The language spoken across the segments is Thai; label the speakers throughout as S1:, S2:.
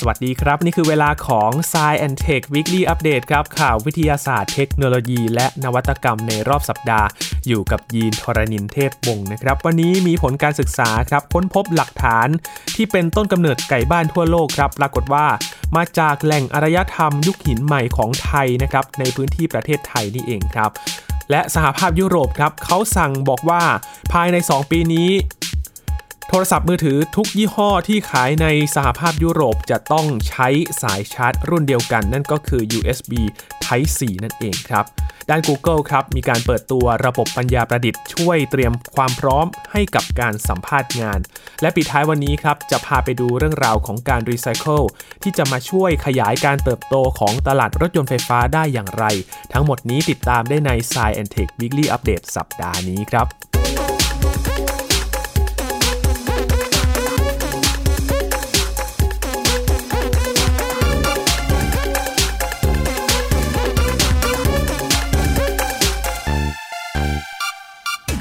S1: สวัสดีครับ นี่คือเวลาของ s ซ e and Tech Weekly Update ครับ ข่าววิทยาศาสตร์เทคโนโลยีและนวัตกรรมในรอบสัปดาห์ อยู่กับยีนทรณินเทพบงนะครับ วันนี้มีผลการศึกษาครับ ค้นพบหลักฐานที่เป็นต้นกำเนิดไก่บ้านทั่วโลกครับ ปรากฏว่ามาจากแหล่งอารยธรรมยุคหินใหม่ของไทยนะครับในพื้นที่ประเทศไทยนี่เองครับและสหภาพยุโรปครับเขาสั่งบอกว่าภายใน 2 ปีนี้ โทรศัพท์มือถือทุกยี่ห้อที่ขายในสหภาพยุโรปจะต้องใช้สายชาร์จรุ่นเดียวกัน นั่นก็คือ USB Type C นั่นเองครับ ด้าน Google ครับ มีการเปิดตัวระบบปัญญาประดิษฐ์ช่วยเตรียมความพร้อมให้กับการสัมภาษณ์งาน และปิดท้ายวันนี้ครับ จะพาไปดูเรื่องราวของการรีไซเคิลที่จะมาช่วยขยายการเติบโตของตลาดรถยนต์ไฟฟ้าได้อย่างไร ทั้งหมดนี้ติดตามได้ใน Science Tech Weekly Update สัปดาห์นี้ครับ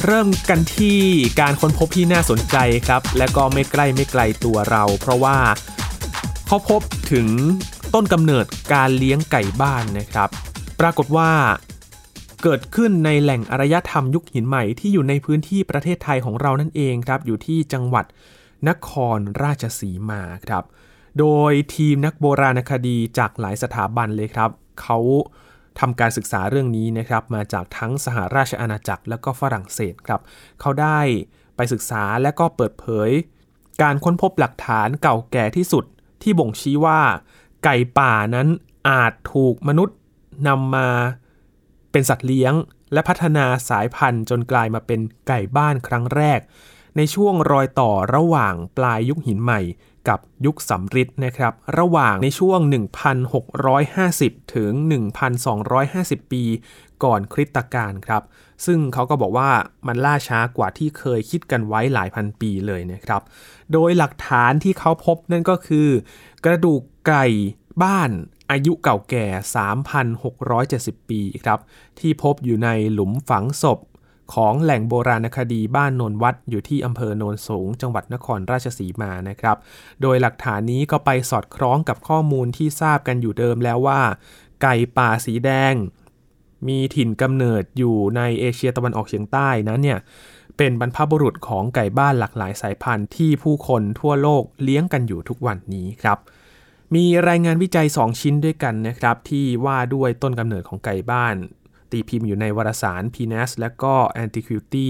S1: เริ่มกันที่การค้นพบที่น่าสนใจครับ และก็ไม่ใกล้ไม่ไกลตัวเรา เพราะว่าเขาพบถึงต้นกำเนิดการเลี้ยงไก่บ้านนะครับ ปรากฏว่าเกิดขึ้นในแหล่งอารยธรรมยุคหินใหม่ที่อยู่ในพื้นที่ประเทศไทยของเรานั่นเองครับ อยู่ที่จังหวัดนครราชสีมาครับ โดยทีมนักโบราณคดีจากหลายสถาบันเลยครับ เขา ทำการศึกษาเรื่องนี้นะครับมาจากทั้งสหราชอาณาจักรและก็ฝรั่งเศสครับเขาได้ไปศึกษาและก็เปิดเผย การค้นพบหลักฐานเก่าแก่ที่สุดที่บ่งชี้ว่า ไก่ป่านั้นอาจถูกมนุษย์นำมาเป็นสัตว์เลี้ยง และพัฒนาสายพันธุ์จนกลายมาเป็นไก่บ้านครั้งแรก ในช่วงรอยต่อระหว่างปลายยุคหินใหม่ กับยุคสำริดนะครับ ระหว่างในช่วง 1,650 ถึง 1,250 ปี ก่อนคริสตกาลครับ ซึ่งเขาก็บอกว่ามันล่าช้ากว่าที่เคยคิดกันไว้หลายพันปีเลยนะครับ โดยหลักฐานที่เขาพบนั่นก็คือ กระดูกไก่บ้านอายุเก่าแก่ 3,670 ปีครับ ที่พบอยู่ในหลุมฝังศพ ของแหล่งโบราณคดีบ้านโนนวัดอยู่ที่อำเภอโนนสูง จังหวัดนครราชสีมานะครับ โดยหลักฐานนี้ก็ไปสอดคล้องกับข้อมูลที่ทราบกันอยู่เดิมแล้วว่า ไก่ป่าสีแดง มีถิ่นกำเนิดอยู่ในเอเชียตะวันออกเฉียงใต้นั้นเนี่ยเป็นบรรพบุรุษของไก่บ้านหลากหลายสายพันธุ์ที่ผู้คนทั่วโลกเลี้ยงกันอยู่ทุกวันนี้ครับมีรายงานวิจัย 2 ชิ้นด้วยกันนะครับ ที่ว่าด้วยต้นกำเนิดของไก่บ้าน ตีพิมพ์อยู่ในวารสาร PNAS และก็ Antiquity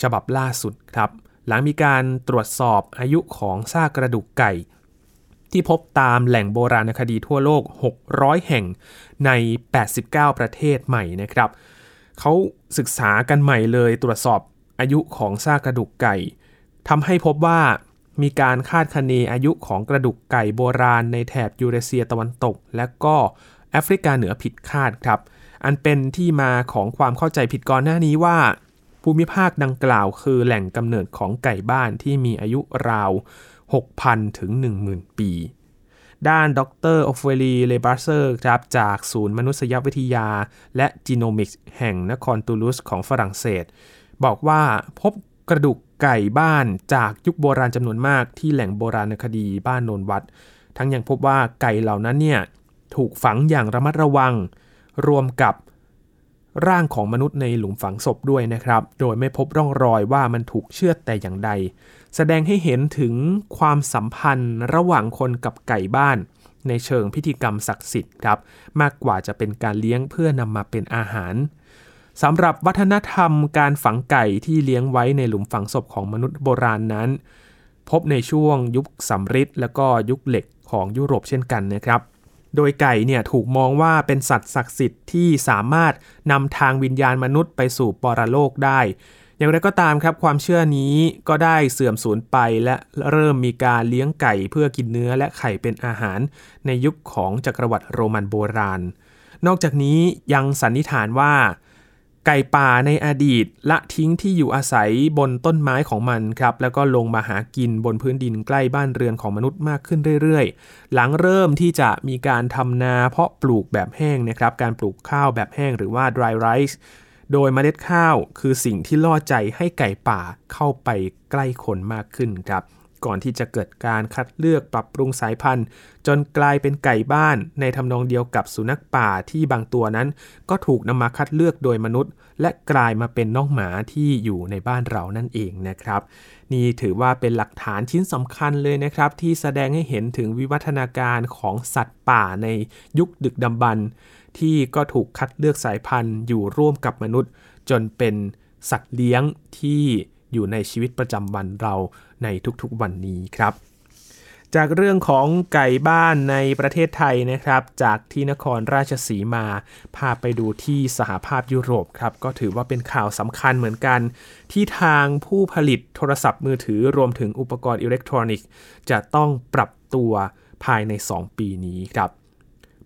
S1: ฉบับล่าสุดครับ หลังมีการตรวจสอบอายุของซากกระดูกไก่ ที่พบตามแหล่งโบราณคดีทั่วโลก 600 แห่งใน 89 ประเทศใหม่นะครับ เขาศึกษากันใหม่เลยตรวจสอบอายุของซากกระดูกไก่ทำให้พบว่ามีการคาดคะเนอายุของกระดูกไก่โบราณในแถบยูเรเซียตะวันตก และก็แอฟริกาเหนือผิดคาดครับ อันเป็นที่มาของความเข้าใจผิดก่อนหน้านี้ว่า ภูมิภาคดังกล่าวคือแหล่งกำเนิดของไก่บ้านที่มีอายุราว 6,000 ถึง 10,000 ปี ด้านดรโอเฟลีเลบาร์เซอร์ครับจากศูนย์มนุษยวิทยา และจีโนมิกส์แห่งนครตูลูสของฝรั่งเศส บอกว่าพบกระดูกไก่บ้านจากยุคโบราณจำนวนมากที่แหล่งโบราณคดีบ้านโนนวัด ทั้งยังพบว่าไก่เหล่านั้นเนี่ยถูกฝังอย่างระมัดระวัง รวมกับร่างของมนุษย์ในหลุมฝังศพด้วยนะครับ โดยไม่พบร่องรอยว่ามันถูกเชือดแต่อย่างใด แสดงให้เห็นถึงความสัมพันธ์ระหว่างคนกับไก่บ้าน ในเชิงพิธีกรรมศักดิ์สิทธิ์ครับ มากกว่าจะเป็นการเลี้ยงเพื่อนำมาเป็นอาหารสำหรับวัฒนธรรมการฝังไก่ที่เลี้ยงไว้ในหลุมฝังศพของมนุษย์โบราณนั้น พบในช่วงยุคสำริดและก็ยุคเหล็กของยุโรปเช่นกันนะครับ โดยไก่เนี่ยถูกมองว่าเป็นสัตว์ศักดิ์สิทธิ์ที่สามารถนำทางวิญญาณมนุษย์ไปสู่ปรโลกได้ อย่างไรก็ตามครับความเชื่อนี้ก็ได้เสื่อมสูญไปและเริ่มมีการเลี้ยงไก่เพื่อกินเนื้อและไข่เป็นอาหาร ในยุคของจักรวรรดิโรมันโบราณ นอกจากนี้ยังสันนิษฐานว่า ไก่ป่าในอดีตละทิ้งที่อยู่อาศัยบนต้นไม้ของมันครับ แล้วก็ลงมาหากินบนพื้นดินใกล้บ้านเรือนของมนุษย์มากขึ้นเรื่อยๆ หลังเริ่มที่จะมีการทำนาเพาะปลูกแบบแห้งนะครับ การปลูกข้าวแบบแห้งหรือว่า dry rice โดยเมล็ดข้าวคือสิ่งที่ล่อใจให้ไก่ป่าเข้าไปใกล้คนมากขึ้นครับ ก่อนที่จะเกิดการคัดเลือกปรับปรุงสายพันธุ์ จนกลายเป็นไก่บ้านในทำนองเดียวกับสุนัขป่าที่บางตัวนั้น ก็ถูกนำมาคัดเลือกโดยมนุษย์ และกลายมาเป็นน้องหมาที่อยู่ในบ้านเรานั่นเองนะครับ นี่ถือว่าเป็นหลักฐานชิ้นสำคัญเลยนะครับ ที่แสดงให้เห็นถึงวิวัฒนาการของสัตว์ป่าในยุคดึกดำบรรพ์ที่ก็ถูกคัดเลือกสายพันธุ์อยู่ร่วมกับมนุษย์ จนเป็นสัตว์เลี้ยงที่อยู่ในชีวิตประจำวันเรา ในทุกๆวันนี้ครับจากเรื่องของไก่บ้านในประเทศไทยนะครับ จากที่นครราชสีมา พาไปดูที่สหภาพยุโรปครับ ก็ถือว่าเป็นข่าวสำคัญเหมือนกัน ที่ทางผู้ผลิตโทรศัพท์มือถือรวมถึงอุปกรณ์อิเล็กทรอนิกส์ จะต้องปรับตัวภายใน 2 ปีนี้ครับ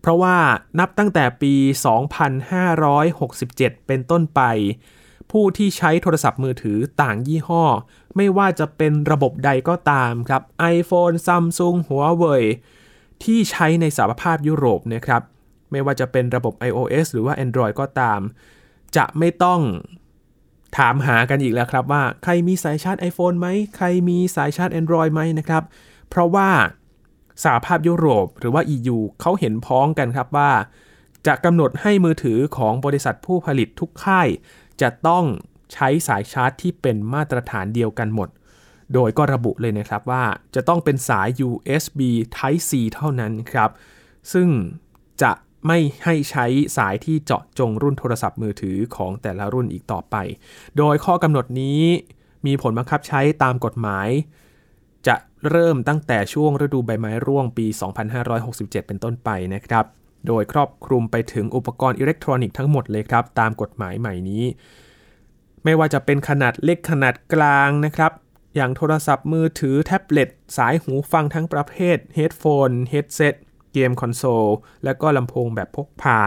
S1: เพราะว่านับตั้งแต่ปี 2567 เป็นต้นไป ผู้ที่ใช้โทรศัพท์มือถือต่างยี่ห้อ ไม่ว่าจะเป็นระบบใดก็ตามครับ iPhone Samsung Huawei ที่ใช้ในสหภาพยุโรปนะครับ ไม่ว่าจะเป็นระบบ iOS หรือว่า Android ก็ตาม จะไม่ต้องถามหากันอีกแล้วครับว่าใครมีสายชาร์จ iPhone ไหม ใครมีสายชาร์จ Android ไหมนะครับ เพราะว่าสหภาพยุโรปหรือว่า EU เขาเห็นพ้องกันครับว่า จะกำหนดให้มือถือของบริษัทผู้ผลิตทุกค่าย จะต้องใช้สายชาร์จที่เป็นมาตรฐานเดียวกันหมด โดยก็ระบุเลยนะครับว่าจะต้องเป็นสาย USB Type C เท่านั้นครับ ซึ่งจะไม่ให้ใช้สายที่เจาะจงรุ่นโทรศัพท์มือถือของแต่ละรุ่นอีกต่อไป โดยข้อกำหนดนี้มีผลบังคับใช้ตามกฎหมาย จะเริ่มตั้งแต่ช่วงฤดูใบไม้ร่วงปี 2567 เป็นต้นไปนะครับ โดยครอบคลุมไปถึงอุปกรณ์อิเล็กทรอนิกส์ทั้งหมดเลยครับ ตามกฎหมายใหม่นี้ ไม่ว่าจะเป็นขนาดเล็กขนาดกลางนะครับ อย่างโทรศัพท์มือถือแท็บเล็ต สายหูฟังทั้งประเภท headphone headset เกมคอนโซล และก็ลำโพงแบบพกพา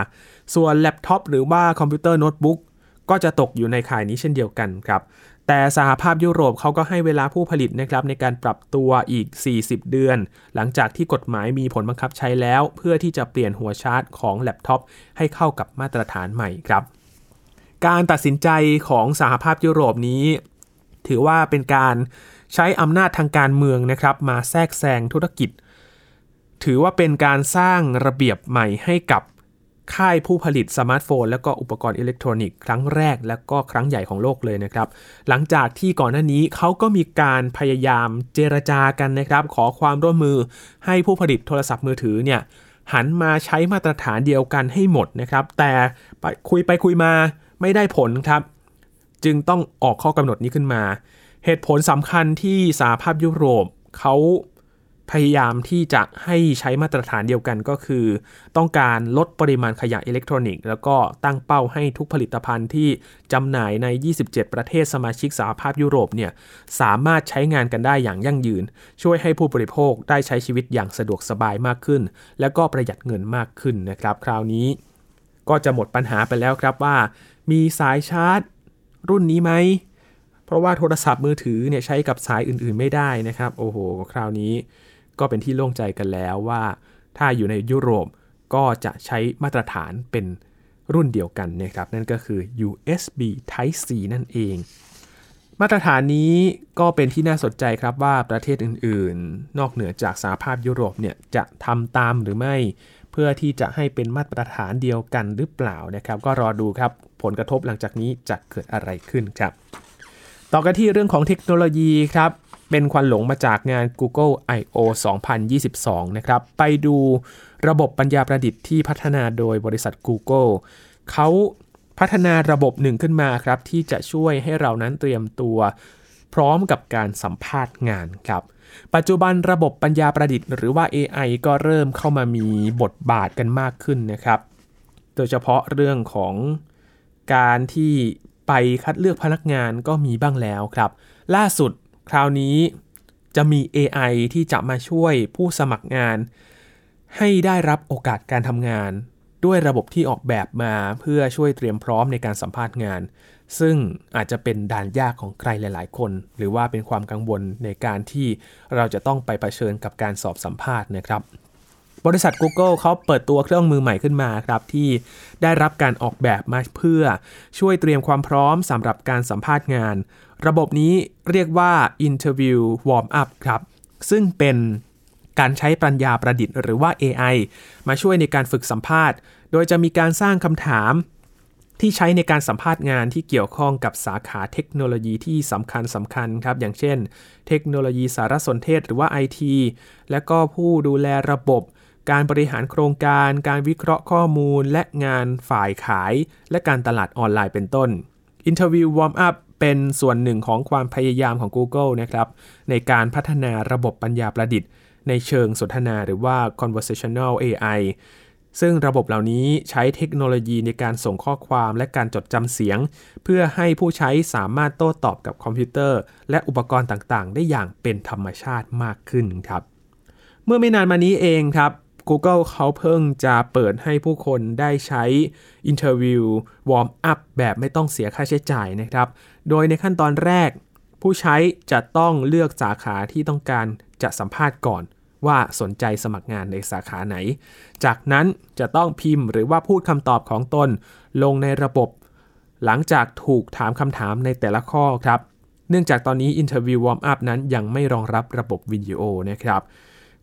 S1: ส่วนแล็ปท็อปหรือว่าคอมพิวเตอร์โน้ตบุ๊กก็จะตกอยู่ในข่ายนี้เช่นเดียวกันครับ แต่สหภาพยุโรปเขาก็ให้เวลาผู้ผลิตนะครับในการปรับตัวอีก 40 เดือน หลังจากที่กฎหมายมีผลบังคับใช้แล้ว เพื่อที่จะเปลี่ยนหัวชาร์จของแล็ปท็อปให้เข้ากับมาตรฐานใหม่ครับ การตัดสินใจของสหภาพยุโรปนี้ ถือว่าเป็นการใช้อำนาจทางการเมืองนะครับ มาแทรกแซงธุรกิจ ถือว่าเป็นการสร้างระเบียบใหม่ให้กับ ค่ายผู้ผลิตสมาร์ทโฟน และก็อุปกรณ์อิเล็กทรอนิกส์ครั้งแรก และก็ครั้งใหญ่ของโลกเลยนะครับ หลังจากที่ก่อนหน้านี้เขาก็มีการพยายามเจรจากันนะครับ ขอความร่วมมือให้ผู้ผลิตโทรศัพท์มือถือเนี่ยหันมาใช้มาตรฐานเดียวกันให้หมดนะครับ แต่คุยไปคุยมาไม่ได้ผลครับ จึงต้องออกข้อกำหนดนี้ขึ้นมา เหตุผลสำคัญที่สหภาพยุโรปเขา พยายามที่จะให้ใช้มาตรฐานเดียวกันก็คือ ต้องการลดปริมาณขยะอิเล็กทรอนิกส์ แล้วก็ตั้งเป้าให้ทุกผลิตภัณฑ์ที่จำหน่ายใน 27 ประเทศสมาชิกสหภาพยุโรปเนี่ยสามารถใช้งานกันได้อย่างยั่งยืน ช่วยให้ผู้บริโภคได้ใช้ชีวิตอย่างสะดวกสบายมากขึ้น และก็ประหยัดเงินมากขึ้นนะครับ คราวนี้ก็จะหมดปัญหาไปแล้วครับว่า มีสายชาร์จ รุ่นนี้ไหมเพราะว่าโทรศัพท์มือถือเนี่ยใช้กับสายอื่นๆไม่ได้นะครับ โอ้โห คราวนี้ ก็เป็นที่โล่งใจกันแล้วว่า ถ้าอยู่ในยุโรปก็จะใช้มาตรฐานเป็นรุ่นเดียวกันนะครับ นั่นก็คือ USB Type C นั่นเอง มาตรฐานนี้ก็เป็นที่น่าสนใจครับว่าประเทศอื่นๆ นอกเหนือจากสหภาพยุโรปเนี่ยจะทำตามหรือไม่ เพื่อที่จะให้เป็นมาตรฐานเดียวกันหรือเปล่านะครับ ก็รอดูครับผลกระทบหลังจากนี้จะเกิดอะไรขึ้นครับ ต่อกันที่เรื่องของเทคโนโลยีครับ เป็นควันหลงมาจากงาน Google I/O 2022 นะครับ ไปดูระบบปัญญาประดิษฐ์ที่พัฒนาโดยบริษัท Google เขาพัฒนาระบบหนึ่งขึ้นมาครับ ที่จะช่วยให้เรานั้นเตรียมตัวพร้อมกับการสัมภาษณ์งานครับ ปัจจุบันระบบปัญญาประดิษฐ์หรือว่า AI ก็เริ่มเข้ามามีบทบาทกันมากขึ้นนะครับ โดยเฉพาะเรื่องของการที่ไปคัดเลือกพนักงานก็มีบ้างแล้วครับ ล่าสุด คราวนี้จะมี AI ที่จะมาช่วยผู้สมัครงาน ให้ได้รับโอกาสการทำงาน ด้วยระบบที่ออกแบบมาเพื่อช่วยเตรียมพร้อมในการสัมภาษณ์งาน ซึ่งอาจจะเป็นด่านยากของใครหลาย ๆ คน หรือว่าเป็นความกังวลในการที่เราจะต้องไปเผชิญกับการสอบสัมภาษณ์นะครับบริษัท Google เขาเปิดตัวเครื่องมือใหม่ขึ้นมาครับที่ได้รับการออกแบบมาเพื่อช่วยเตรียมความพร้อมสำหรับการสัมภาษณ์งาน ระบบนี้เรียกว่า Interview Warm Up ครับ ซึ่งเป็นการใช้ปัญญาประดิษฐ์หรือว่า AI มาช่วยในการฝึกสัมภาษณ์ โดยจะมีการสร้างคำถามที่ใช้ในการสัมภาษณ์งานที่เกี่ยวข้องกับสาขาเทคโนโลยีที่สำคัญสำคัญครับ อย่างเช่น เทคโนโลยีสารสนเทศหรือว่า IT และก็ผู้ดูแลระบบ การบริหารโครงการ การวิเคราะห์ข้อมูล และงานฝ่ายขาย และการตลาดออนไลน์เป็นต้น Interview Warm Up เป็นส่วนหนึ่งของความพยายามของ Google นะครับในการพัฒนาระบบปัญญาประดิษฐ์ ในเชิงสนทนาหรือว่า conversational AI ซึ่งระบบเหล่านี้ใช้เทคโนโลยีในการส่งข้อความและการจดจำเสียง เพื่อให้ผู้ใช้สามารถโต้ตอบกับคอมพิวเตอร์ และอุปกรณ์ต่างๆ ได้อย่างเป็นธรรมชาติมากขึ้นครับ เมื่อไม่นานมานี้เองครับ Google เขาเพิ่งจะเปิดให้ผู้คนได้ใช้ Interview Warm Up แบบไม่ต้องเสียค่าใช้จ่ายนะครับ โดยในขั้นตอนแรก ผู้ใช้จะต้องเลือกสาขาที่ต้องการจะสัมภาษณ์ก่อนว่าสนใจสมัครงานในสาขาไหน จากนั้นจะต้องพิมพ์หรือว่าพูดคำตอบของตน ลงในระบบ หลังจากถูกถามคำถามในแต่ละข้อครับ เนื่องจากตอนนี้ Interview Warm Up นั้นยังไม่รองรับระบบวิดีโอนะครับ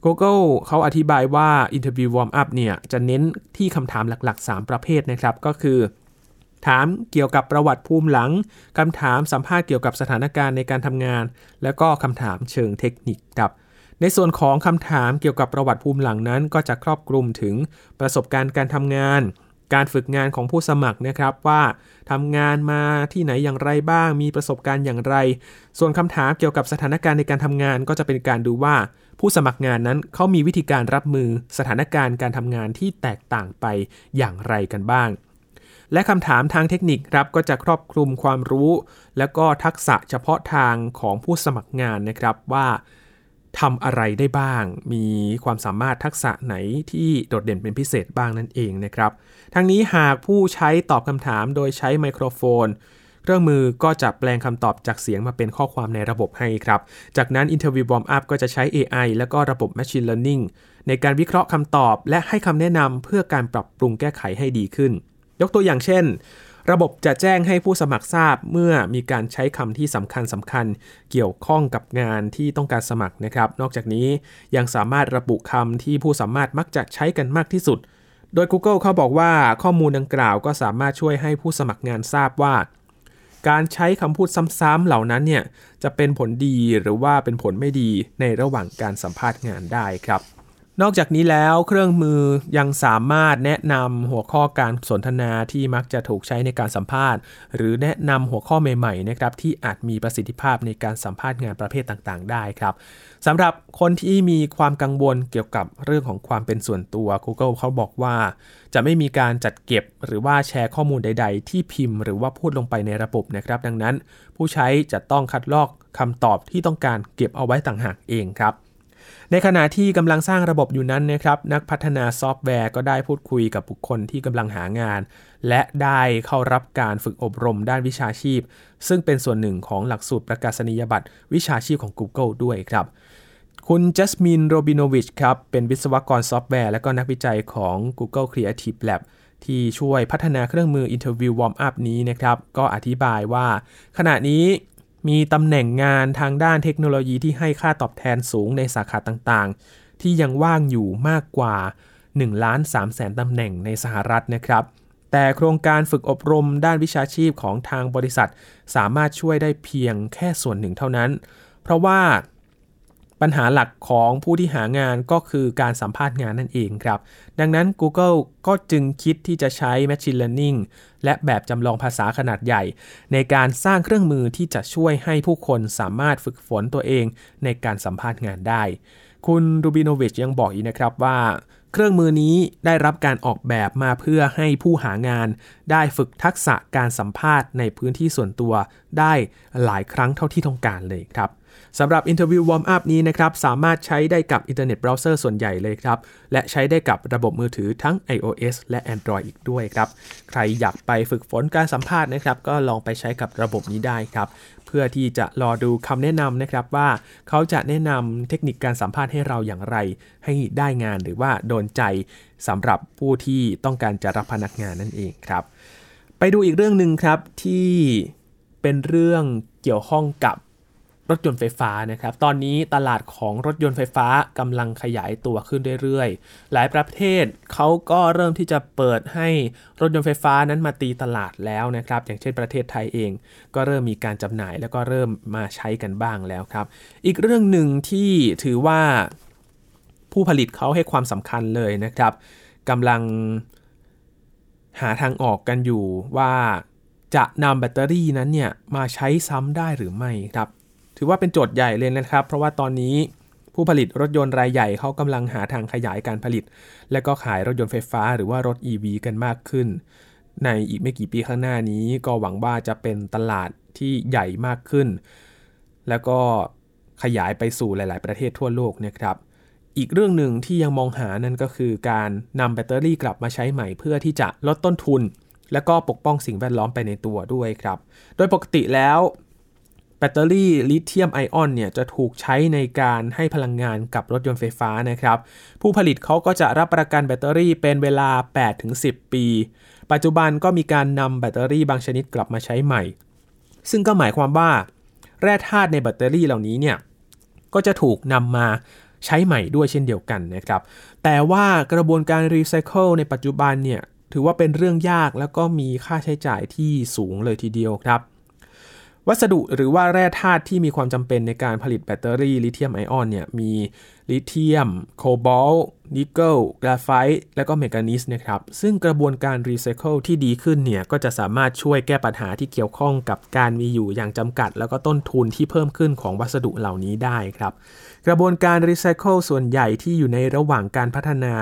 S1: Google เขาอธิบายว่า Interview Warm Up เนี่ยจะเน้นที่คำถามหลัก ๆ 3 ประเภทนะครับ ก็คือ ถามเกี่ยวกับประวัติภูมิหลังคำถามสัมภาษณ์เกี่ยวกับสถานการณ์ในการทำงาน แล้วก็คำถามเชิงเทคนิคครับ ในส่วนของคำถามเกี่ยวกับประวัติภูมิหลังนั้น ก็จะครอบคลุมถึงประสบการณ์การทำงาน การฝึกงานของผู้สมัครนะครับว่าทำงานมาที่ไหนอย่างไรบ้าง มีประสบการณ์อย่างไร ส่วนคำถามเกี่ยวกับสถานการณ์ในการทำงาน ก็จะเป็นการดูว่า ผู้สมัครงานนั้นเขามีวิธีการรับมือสถานการณ์การทำงานที่แตกต่างไปอย่างไรกันบ้าง และคำถามทางเทคนิคครับก็จะครอบคลุมความรู้ และก็ทักษะเฉพาะทางของผู้สมัครงานนะครับว่าทำอะไรได้บ้าง มีความสามารถทักษะไหนที่โดดเด่นเป็นพิเศษบ้างนั่นเองนะครับ ทั้งนี้หากผู้ใช้ตอบคำถามโดยใช้ไมโครโฟน เครื่องมือก็จะแปลงคำตอบจากเสียงมาเป็นข้อความในระบบให้ครับ จากนั้น Interview Warm Up ก็จะใช้ AI และก็ระบบ Machine Learning ในการวิเคราะห์คำตอบ และให้คำแนะนำเพื่อการปรับปรุงแก้ไขให้ดีขึ้น ยกตัวอย่างเช่น ระบบจะแจ้งให้ผู้สมัครทราบเมื่อมีการใช้คำที่สำคัญสำคัญเกี่ยวข้องกับงานที่ต้องการสมัครนะครับ นอกจากนี้ยังสามารถระบุคำที่ผู้สามารถมักจะใช้กันมากที่สุด โดย Google เขาบอกว่าข้อมูลดังกล่าวก็สามารถช่วยให้ผู้สมัครงานทราบว่าการใช้คำพูดซ้ำๆเหล่านั้นเนี่ยจะเป็นผลดีหรือว่าเป็นผลไม่ดีในระหว่างการสัมภาษณ์งานได้ครับ นอกจากนี้แล้วเครื่องมือยังสามารถแนะนำหัวข้อการสนทนาที่มักจะถูกใช้ในการสัมภาษณ์ หรือแนะนำหัวข้อใหม่ๆนะครับที่อาจมีประสิทธิภาพในการสัมภาษณ์งานประเภทต่างๆ ได้ครับสำหรับคนที่มีความกังวลเกี่ยวกับเรื่องของความเป็นส่วนตัว Google เขาบอกว่า จะไม่มีการจัดเก็บหรือว่าแชร์ข้อมูลใด ๆ ที่พิมพ์หรือว่าพูดลงไปในระบบนะครับ ดังนั้น ผู้ใช้จะต้องคัดลอกคำตอบที่ต้องการเก็บเอาไว้ต่างหากเองครับ ในขณะที่กำลังสร้างระบบอยู่นั้นนะครับนักพัฒนาซอฟต์แวร์ก็ได้พูดคุยกับบุคคลที่กำลังหางาน และได้เข้ารับการฝึกอบรมด้านวิชาชีพ ซึ่งเป็นส่วนหนึ่งของหลักสูตรประกาศนียบัตรวิชาชีพของ Google ด้วยครับคุณจัสมินโรบิโนวิชครับเป็นวิศวกรซอฟต์แวร์และก็นักวิจัยของ Google Creative Lab ที่ช่วยพัฒนาเครื่องมือ Interview Warm Up นี้นะครับ ก็อธิบายว่า ขณะนี้ มีตำแหน่งงานทางด้านเทคโนโลยีที่ให้ค่าตอบแทนสูงในสาขาต่างๆ ที่ยังว่างอยู่มากกว่า1ล้าน3แสนตำแหน่งในสหรัฐนะครับ แต่โครงการฝึกอบรมด้านวิชาชีพของทางบริษัท สามารถช่วยได้เพียงแค่ส่วนหนึ่งเท่านั้น เพราะว่า ปัญหาหลักของผู้ที่หางานก็คือการสัมภาษณ์งานนั่นเองครับ ดังนั้น Google ก็จึงคิดที่จะใช้ Machine Learning และแบบจำลองภาษาขนาดใหญ่ ในการสร้างเครื่องมือที่จะช่วยให้ผู้คนสามารถฝึกฝนตัวเองในการสัมภาษณ์งานได้ คุณรูบิโนวิชยังบอกอีกนะครับว่า เครื่องมือนี้ได้รับการออกแบบมาเพื่อให้ผู้หางาน ได้ฝึกทักษะการสัมภาษณ์ในพื้นที่ส่วนตัว ได้หลายครั้งเท่าที่ต้องการเลยครับสำหรับ Interview Warm Up นี้นะครับ สามารถใช้ได้กับอินเทอร์เน็ตเบราว์เซอร์ส่วนใหญ่เลยครับ และใช้ได้กับระบบมือถือทั้ง iOS และ Android อีกด้วยครับ ใครอยากไปฝึกฝนการสัมภาษณ์นะครับ ก็ลองไปใช้กับระบบนี้ได้ครับ เพื่อที่จะรอดูคำแนะนำนะครับว่าเขาจะแนะนำเทคนิคการสัมภาษณ์ให้เราอย่างไร ให้ได้งานหรือว่าโดนใจสำหรับผู้ที่ต้องการจะรับพนักงานนั่นเองครับ ไปดูอีกเรื่องหนึ่งครับที่เป็นเรื่องเกี่ยวข้องกับ รถยนต์ไฟฟ้านะครับ ตอนนี้ตลาดของรถยนต์ไฟฟ้ากำลังขยายตัวขึ้นเรื่อยๆ หลายประเทศเขาก็เริ่มที่จะเปิดให้รถยนต์ไฟฟ้านั้นมาตีตลาดแล้วนะครับ อย่างเช่นประเทศไทยเอง ก็เริ่มมีการจำหน่ายแล้วก็เริ่มมาใช้กันบ้างแล้วครับ อีกเรื่องหนึ่งที่ถือว่าผู้ผลิตเขาให้ความสำคัญเลยนะครับกำลังหาทางออกกันอยู่ว่าจะนำแบตเตอรี่นั้นเนี่ยมาใช้ซ้ำได้หรือไม่ครับ ถือว่าเป็นโจทย์ใหญ่เลยนะครับ เพราะว่าตอนนี้ผู้ผลิตรถยนต์รายใหญ่เขากำลังหาทางขยายการผลิต และก็ขายรถยนต์ไฟฟ้าหรือว่ารถ EV กันมากขึ้น ในอีกไม่กี่ปีข้างหน้านี้ ก็หวังว่าจะเป็นตลาดที่ใหญ่มากขึ้น แล้วก็ขยายไปสู่หลาย ๆ ประเทศทั่วโลกนะครับอีกเรื่องหนึ่งที่ยังมองหานั่นก็คือการนำแบตเตอรี่กลับมาใช้ใหม่เพื่อที่จะลดต้นทุน และก็ปกป้องสิ่งแวดล้อมไปในตัวด้วยครับ โดยปกติแล้ว แบตเตอรี่ลิเธียมไอออนเนี่ยจะถูกใช้ในการให้พลังงานกับรถยนต์ไฟฟ้านะครับ ผู้ผลิตเขาก็จะรับประกันแบตเตอรี่เป็นเวลา 8-10 ปี ปัจจุบันก็มีการนำแบตเตอรี่บางชนิดกลับมาใช้ใหม่ ซึ่งก็หมายความว่า แร่ธาตุในแบตเตอรี่เหล่านี้เนี่ยก็จะถูกนำมาใช้ใหม่ด้วยเช่นเดียวกันนะครับ แต่ว่ากระบวนการรีไซเคิลในปัจจุบันเนี่ยถือว่าเป็นเรื่องยากแล้วก็มีค่าใช้จ่ายที่สูงเลยทีเดียวครับ วัสดุหรือว่าแร่ธาตุที่มีความจำเป็นในการผลิตแบตเตอรี่ลิเธียมไอออนเนี่ยมีลิเธียม โคบอลต์ นิกเกิลกราไฟต์และก็แมงกานีสนะครับ ซึ่งกระบวนการรีไซเคิลที่ดีขึ้นเนี่ย ก็จะสามารถช่วยแก้ปัญหาที่เกี่ยวข้องกับการมีอยู่อย่างจำกัด แล้วก็ต้นทุนที่เพิ่มขึ้นของวัสดุเหล่านี้ได้ครับ กระบวนการรีไซเคิลส่วนใหญ่ที่อยู่ในระหว่างการพัฒนา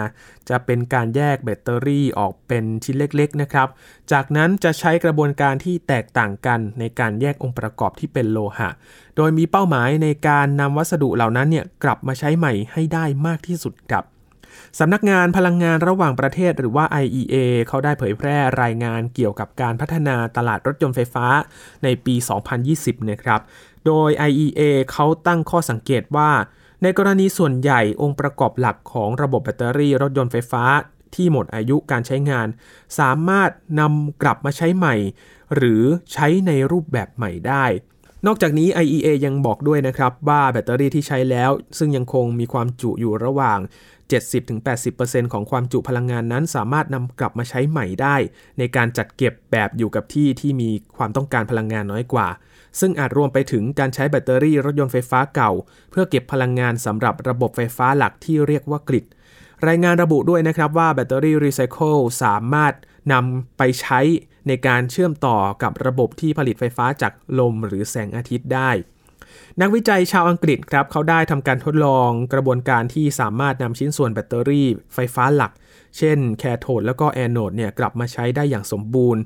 S1: จะเป็นการแยกแบตเตอรี่ออกเป็นชิ้นเล็กๆนะครับ จากนั้นจะใช้กระบวนการที่แตกต่างกันในการแยกองค์ประกอบที่เป็นโลหะ โดยมีเป้าหมายในการนำวัสดุเหล่านั้นเนี่ยกลับมาใช้ใหม่ให้ได้มากที่สุดครับสำนักงานพลังงานระหว่างประเทศหรือว่า IEA เขาได้เผยแพร่รายงานเกี่ยวกับการพัฒนาตลาดรถยนต์ไฟฟ้าในปี 2020 นะครับ โดย IEA เขาตั้งข้อสังเกตว่า ในกรณีส่วนใหญ่องค์ประกอบหลักของระบบแบตเตอรี่รถยนต์ไฟฟ้าที่หมดอายุการใช้งาน สามารถนำกลับมาใช้ใหม่ หรือใช้ในรูปแบบใหม่ได้ นอกจากนี้ IEA ยังบอกด้วยนะครับว่าแบตเตอรี่ที่ใช้แล้ว ซึ่งยังคงมีความจุอยู่ระหว่าง 70-80%ของความจุพลังงานนั้น สามารถนำกลับมาใช้ใหม่ได้ ในการจัดเก็บแบบอยู่กับที่ที่มีความต้องการพลังงานน้อยกว่า ซึ่งอาจรวมไปถึงการใช้แบตเตอรี่รถยนต์ไฟฟ้าเก่า เพื่อเก็บพลังงานสำหรับระบบไฟฟ้าหลักที่เรียกว่ากริดรายงานระบุด้วยนะครับว่าแบตเตอรี่รีไซเคิลสามารถนำไปใช้ในการเชื่อมต่อกับระบบที่ผลิตไฟฟ้าจากลมหรือแสงอาทิตย์ได้ นักวิจัยชาวอังกฤษครับเขาได้ทำการทดลองกระบวนการที่สามารถนำชิ้นส่วนแบตเตอรี่ไฟฟ้าหลัก เช่นแคโทดแล้วก็แอโนดเนี่ยกลับมาใช้ได้อย่างสมบูรณ์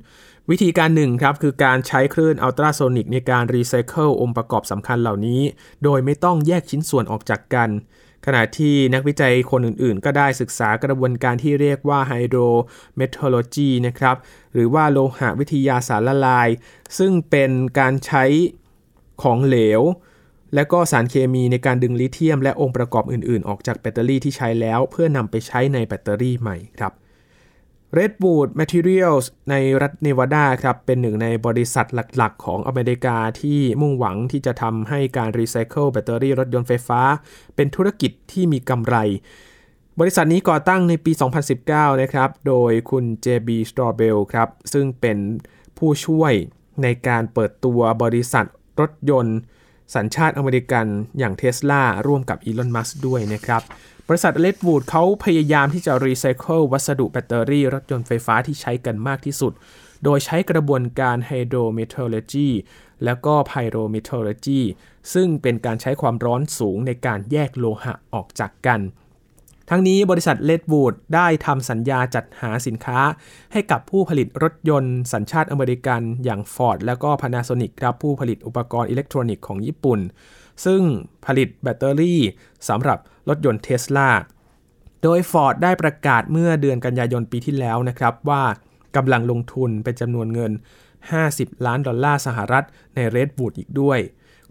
S1: วิธีการหนึ่งครับคือการใช้คลื่นอัลตราโซนิกในการรีไซเคิลองค์ประกอบสำคัญเหล่านี้ โดยไม่ต้องแยกชิ้นส่วนออกจากกัน ขณะที่นักวิจัยคนอื่นๆ ก็ได้ศึกษากระบวนการที่เรียกว่า hydrometallurgy นะครับหรือว่าโลหะวิทยาสารละลาย ซึ่งเป็นการใช้ ของเหลว และก็สารเคมีในการดึงลิเธียม และองค์ประกอบอื่นๆ ออกจากแบตเตอรี่ที่ใช้แล้ว เพื่อนำไปใช้ในแบตเตอรี่ใหม่ครับ Redwood Materials ในรัฐเนวาดาครับ เป็นหนึ่งในบริษัทหลักๆ ของอเมริกาที่มุ่งหวังที่จะทำให้การรีไซเคิลแบตเตอรี่รถยนต์ไฟฟ้า เป็นธุรกิจที่มีกำไร บริษัทนี้ก่อตั้งในปี 2019 นะครับ โดยคุณ JB Straubel ครับ ซึ่งเป็นผู้ช่วยในการเปิดตัวบริษัท รถยนต์ สัญชาติอเมริกันอย่างเท s l a ร่วมกับอีลอน มัสก์ด้วยนะครับ บริษัท Redwood เขาพยายามที่จะรีไซเคิลวัสดุแบตเตอรี่ รถยนต์ไฟฟ้าที่ใช้กันมากที่สุด โดยใช้กระบวนการ hydrometallurgyแล้วก็ pyrometallurgy ซึ่งเป็นการใช้ความร้อนสูงในการแยกโลหะออกจากกัน ทั้งนี้บริษัท Redwood ได้ทำสัญญาจัดหาสินค้า ให้กับผู้ผลิตรถยนต์สัญชาติอเมริกันอย่าง Ford แล้วก็ Panasonic ครับผู้ผลิตอุปกรณ์อิเล็กทรอนิกส์ของญี่ปุ่น ซึ่งผลิตแบตเตอรี่สำหรับรถยนต์เทสลาโดย Ford ได้ประกาศเมื่อเดือนกันยายนปีที่แล้วนะครับว่ากำลังลงทุนเป็นจำนวนเงิน 50 ล้านดอลลาร์สหรัฐใน Redwood อีกด้วย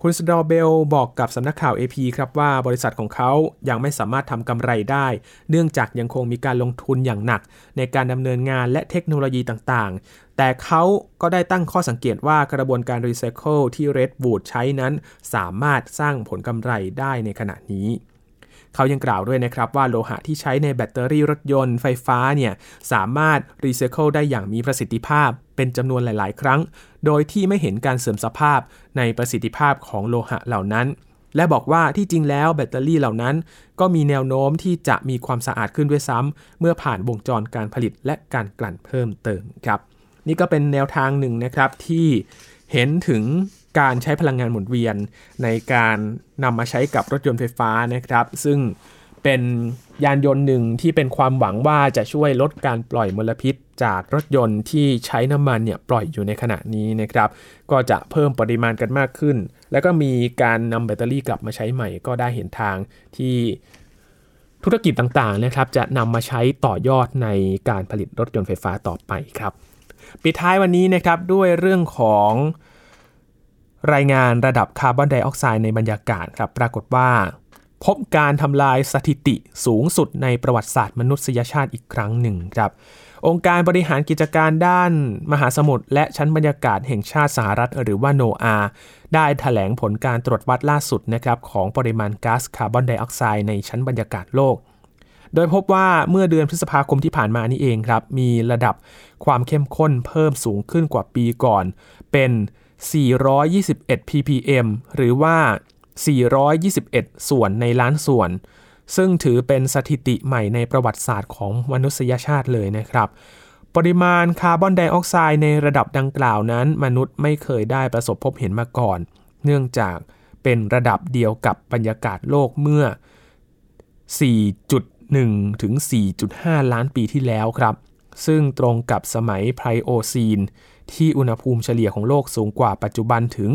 S1: คุณ Straubel บอกกับสำนักข่าว AP ครับว่าบริษัทของเขายังไม่สามารถทำกำไรได้ เนื่องจากยังคงมีการลงทุนอย่างหนัก ในการดำเนินงานและเทคโนโลยีต่างๆ แต่เขาก็ได้ตั้งข้อสังเกตว่ากระบวนการรีไซเคิลที่ Redwood ใช้นั้น สามารถสร้างผลกำไรได้ในขณะนี้ เขายังกล่าวด้วยนะครับว่าโลหะที่ใช้ในแบตเตอรี่รถยนต์ไฟฟ้าเนี่ยสามารถรีไซเคิลได้อย่างมีประสิทธิภาพเป็นจำนวนหลาย ๆ ครั้ง โดยที่ไม่เห็นการเสื่อมสภาพในประสิทธิภาพของโลหะเหล่านั้นและบอกว่าที่จริงแล้วแบตเตอรี่เหล่านั้น ก็มีแนวโน้มที่จะมีความสะอาดขึ้นด้วยซ้ำเมื่อผ่านวงจรการผลิตและการกลั่นเพิ่มเติมครับ นี่ก็เป็นแนวทางหนึ่งนะครับที่เห็นถึง การใช้พลังงานหมุนเวียนในการนำมาใช้กับรถยนต์ไฟฟ้านะครับ ซึ่งเป็นยานยนต์หนึ่งที่เป็นความหวังว่าจะช่วยลดการปล่อยมลพิษ จากรถยนต์ที่ใช้น้ำมันเนี่ยปล่อยอยู่ในขณะนี้นะครับ ก็จะเพิ่มปริมาณกันมากขึ้น แล้วก็มีการนำแบตเตอรี่กลับมาใช้ใหม่ ก็ได้เห็นทางที่ธุรกิจต่างๆนะครับจะนำมาใช้ต่อยอดในการผลิตรถยนต์ไฟฟ้าต่อไปครับ ปิดท้ายวันนี้นะครับด้วยเรื่องของ รายงานระดับคาร์บอนไดออกไซด์ในบรรยากาศครับปรากฏว่า พบการทำลายสถิติสูงสุดในประวัติศาสตร์มนุษยชาติอีกครั้งหนึ่งครับ องค์การบริหารกิจการด้านมหาสมุทรและชั้นบรรยากาศแห่งชาติสหรัฐหรือว่าโนอาได้ถแถลงผลการตรวจวัดล่าสุดนะครับของปริมาณก๊าซคาร์บอนไดออกไซด์ในชั้นบรรยากาศโลกโดยพบว่าเมื่อเดือนพฤษภาคมที่ผ่านมานี่เองครับ มีระดับความเข้มข้นเพิ่มสูงขึ้นกว่าปีก่อน เป็น 421 ppm หรือว่า 421 ส่วนในล้านส่วน ซึ่งถือเป็นสถิติใหม่ในประวัติศาสตร์ของมนุษยชาติเลยนะครับ ปริมาณคาร์บอนไดออกไซด์ในระดับดังกล่าวนั้น มนุษย์ไม่เคยได้ประสบพบเห็นมาก่อน เนื่องจากเป็นระดับเดียวกับบรรยากาศโลกเมื่อ 4.1 ถึง 4.5 ล้านปีที่แล้วครับ ซึ่งตรงกับสมัยไพรโอซีน ที่อุณหภูมิเฉลี่ยของโลกสูงกว่าปัจจุบันถึง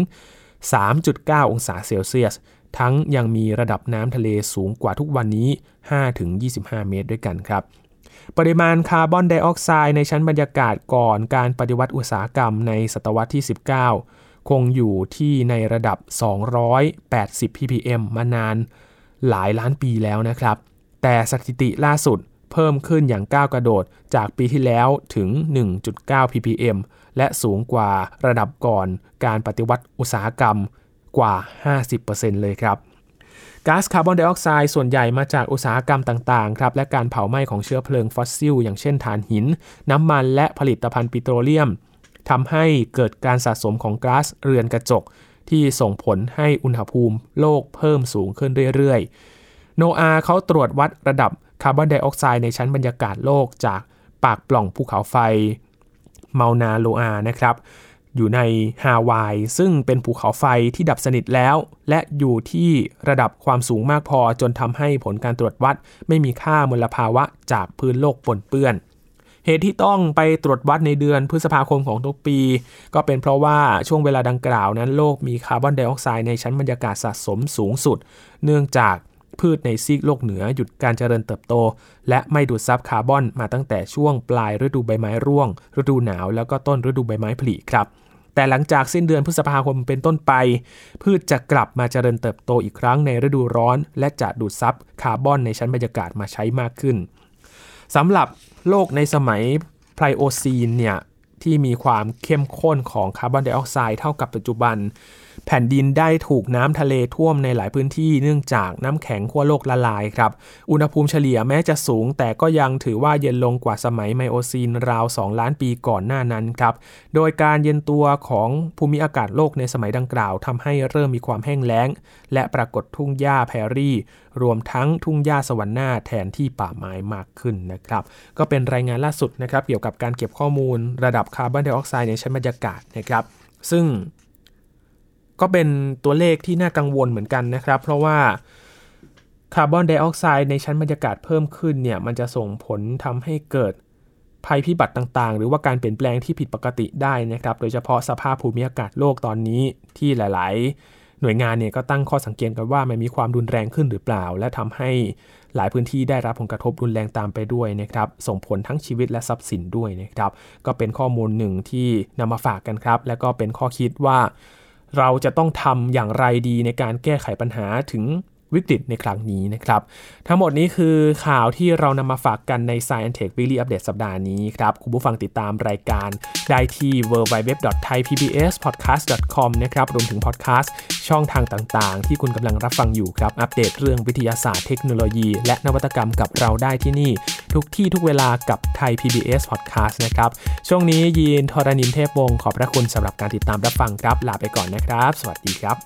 S1: 3.9 องศาเซลเซียส ทั้งยังมีระดับน้ำทะเลสูงกว่าทุกวันนี้ 5-25 เมตรด้วยกันครับ ปริมาณคาร์บอนไดออกไซด์ในชั้นบรรยากาศก่อนการปฏิวัติอุตสาหกรรมในศตวรรษที่ 19 คงอยู่ที่ในระดับ 280 ppm มานานหลายล้านปีแล้วนะครับ แต่สถิติล่าสุดเพิ่มขึ้นอย่างก้าวกระโดดจากปีที่แล้วถึง 1.9 ppm และสูงกว่าระดับก่อนการปฏิวัติอุตสาหกรรมกว่า 50%เลยครับก๊าซคาร์บอนไดออกไซด์ส่วนใหญ่มาจากอุตสาหกรรมต่างๆครับและการเผาไหม้ของเชื้อเพลิงฟอสซิล อย่างเช่นถ่านหิน น้ำมันและผลิตภัณฑ์ปิโตรเลียมทำให้เกิดการสะสมของก๊าซเรือนกระจก ที่ส่งผลให้อุณหภูมิโลกเพิ่มสูงขึ้นเรื่อยๆ โนอาเขาตรวจวัดระดับคาร์บอนไดออกไซด์ในชั้นบรรยากาศโลกจากปากปล่องภูเขาไฟ มานาโลอานะครับอยู่ในฮาวาย ซึ่งเป็นภูเขาไฟที่ดับสนิทแล้ว และอยู่ที่ระดับความสูงมากพอจนทำให้ผลการตรวจวัด ไม่มีค่ามลภาวะจากพื้นโลกปนเปื้อน เหตุที่ต้องไปตรวจวัดในเดือนพฤษภาคมของทุกปี ก็เป็นเพราะว่าช่วงเวลาดังกล่าวนั้นโลกมีคาร์บอนไดออกไซด์ในชั้นบรรยากาศสะสมสูงสุด เนื่องจาก พืชในซีกโลกเหนือหยุดการเจริญเติบโต และไม่ดูดซับคาร์บอนมาตั้งแต่ช่วงปลายฤดูใบไม้ร่วง ฤดูหนาวแล้วก็ต้นฤดูใบไม้ผลิครับ แต่หลังจากสิ้นเดือนพฤษภาคมเป็นต้นไป พืชจะกลับมาเจริญเติบโตอีกครั้งในฤดูร้อน และจะดูดซับคาร์บอนในชั้นบรรยากาศมาใช้มากขึ้นสำหรับโลกในสมัยไพลโอซีนเนี่ยที่มีความเข้มข้นของคาร์บอนไดออกไซด์เท่ากับปัจจุบัน แผ่นดินได้ถูกน้ำทะเลท่วมในหลายพื้นที่เนื่องจากน้ำแข็งขั้วโลกละลายครับ อุณหภูมิเฉลี่ยแม้จะสูง แต่ก็ยังถือว่าเย็นลงกว่าสมัยไมโอซีนราว 2 ล้านปีก่อนหน้านั้นครับ โดยการเย็นตัวของภูมิอากาศโลกในสมัยดังกล่าวทำให้เริ่มมีความแห้งแล้ง และปรากฏทุ่งหญ้าแพรี่ รวมทั้งทุ่งหญ้าสวรรค์หน้าแทนที่ป่าไม้มากขึ้นนะครับ ก็เป็นรายงานล่าสุดนะครับเกี่ยวกับการเก็บข้อมูล ระดับคาร์บอนไดออกไซด์ในชั้นบรรยากาศนะครับ ซึ่ง ก็เป็นตัวเลขที่น่ากังวลเหมือนกันนะครับ เพราะว่าคาร์บอนไดออกไซด์ในชั้นบรรยากาศเพิ่มขึ้นเนี่ยมันจะส่งผลทำให้เกิดภัยพิบัติต่างๆ หรือว่าการเปลี่ยนแปลงที่ผิดปกติได้นะครับ โดยเฉพาะสภาพภูมิอากาศโลกตอนนี้ที่หลาย ๆ หน่วยงานเนี่ยก็ตั้งข้อสังเกตกันว่ามันมีความรุนแรงขึ้นหรือเปล่า และทำให้หลายพื้นที่ได้รับผลกระทบรุนแรงตามไปด้วยนะครับ ส่งผลทั้งชีวิตและทรัพย์สินด้วยนะครับ ก็เป็นข้อมูลหนึ่งที่นำมาฝากกันครับ และก็เป็นข้อคิดว่า เราจะต้องทำอย่างไรดีในการแก้ไขปัญหาถึง วิกฤตในครั้งนี้นะครับ ทั้งหมดนี้คือข่าวที่เรานำมาฝากกันใน Science Tech Weekly Update สัปดาห์นี้ครับ คุณผู้ฟังติดตามรายการได้ที่ www.thaipbspodcast.com นะครับ รวมถึงพอดแคสต์ช่องทางต่างๆ ที่คุณกำลังรับฟังอยู่ครับ อัปเดตเรื่องวิทยาศาสตร์เทคโนโลยี และนวัตกรรมกับเราได้ที่นี่ ทุกที่ทุกเวลากับไทย PBS Podcast นะครับ ช่วงนี้ยีนทรณินเทพวงศ์ขอบพระคุณสำหรับการติดตามรับฟังครับ ลาไปก่อนนะครับ สวัสดีครับ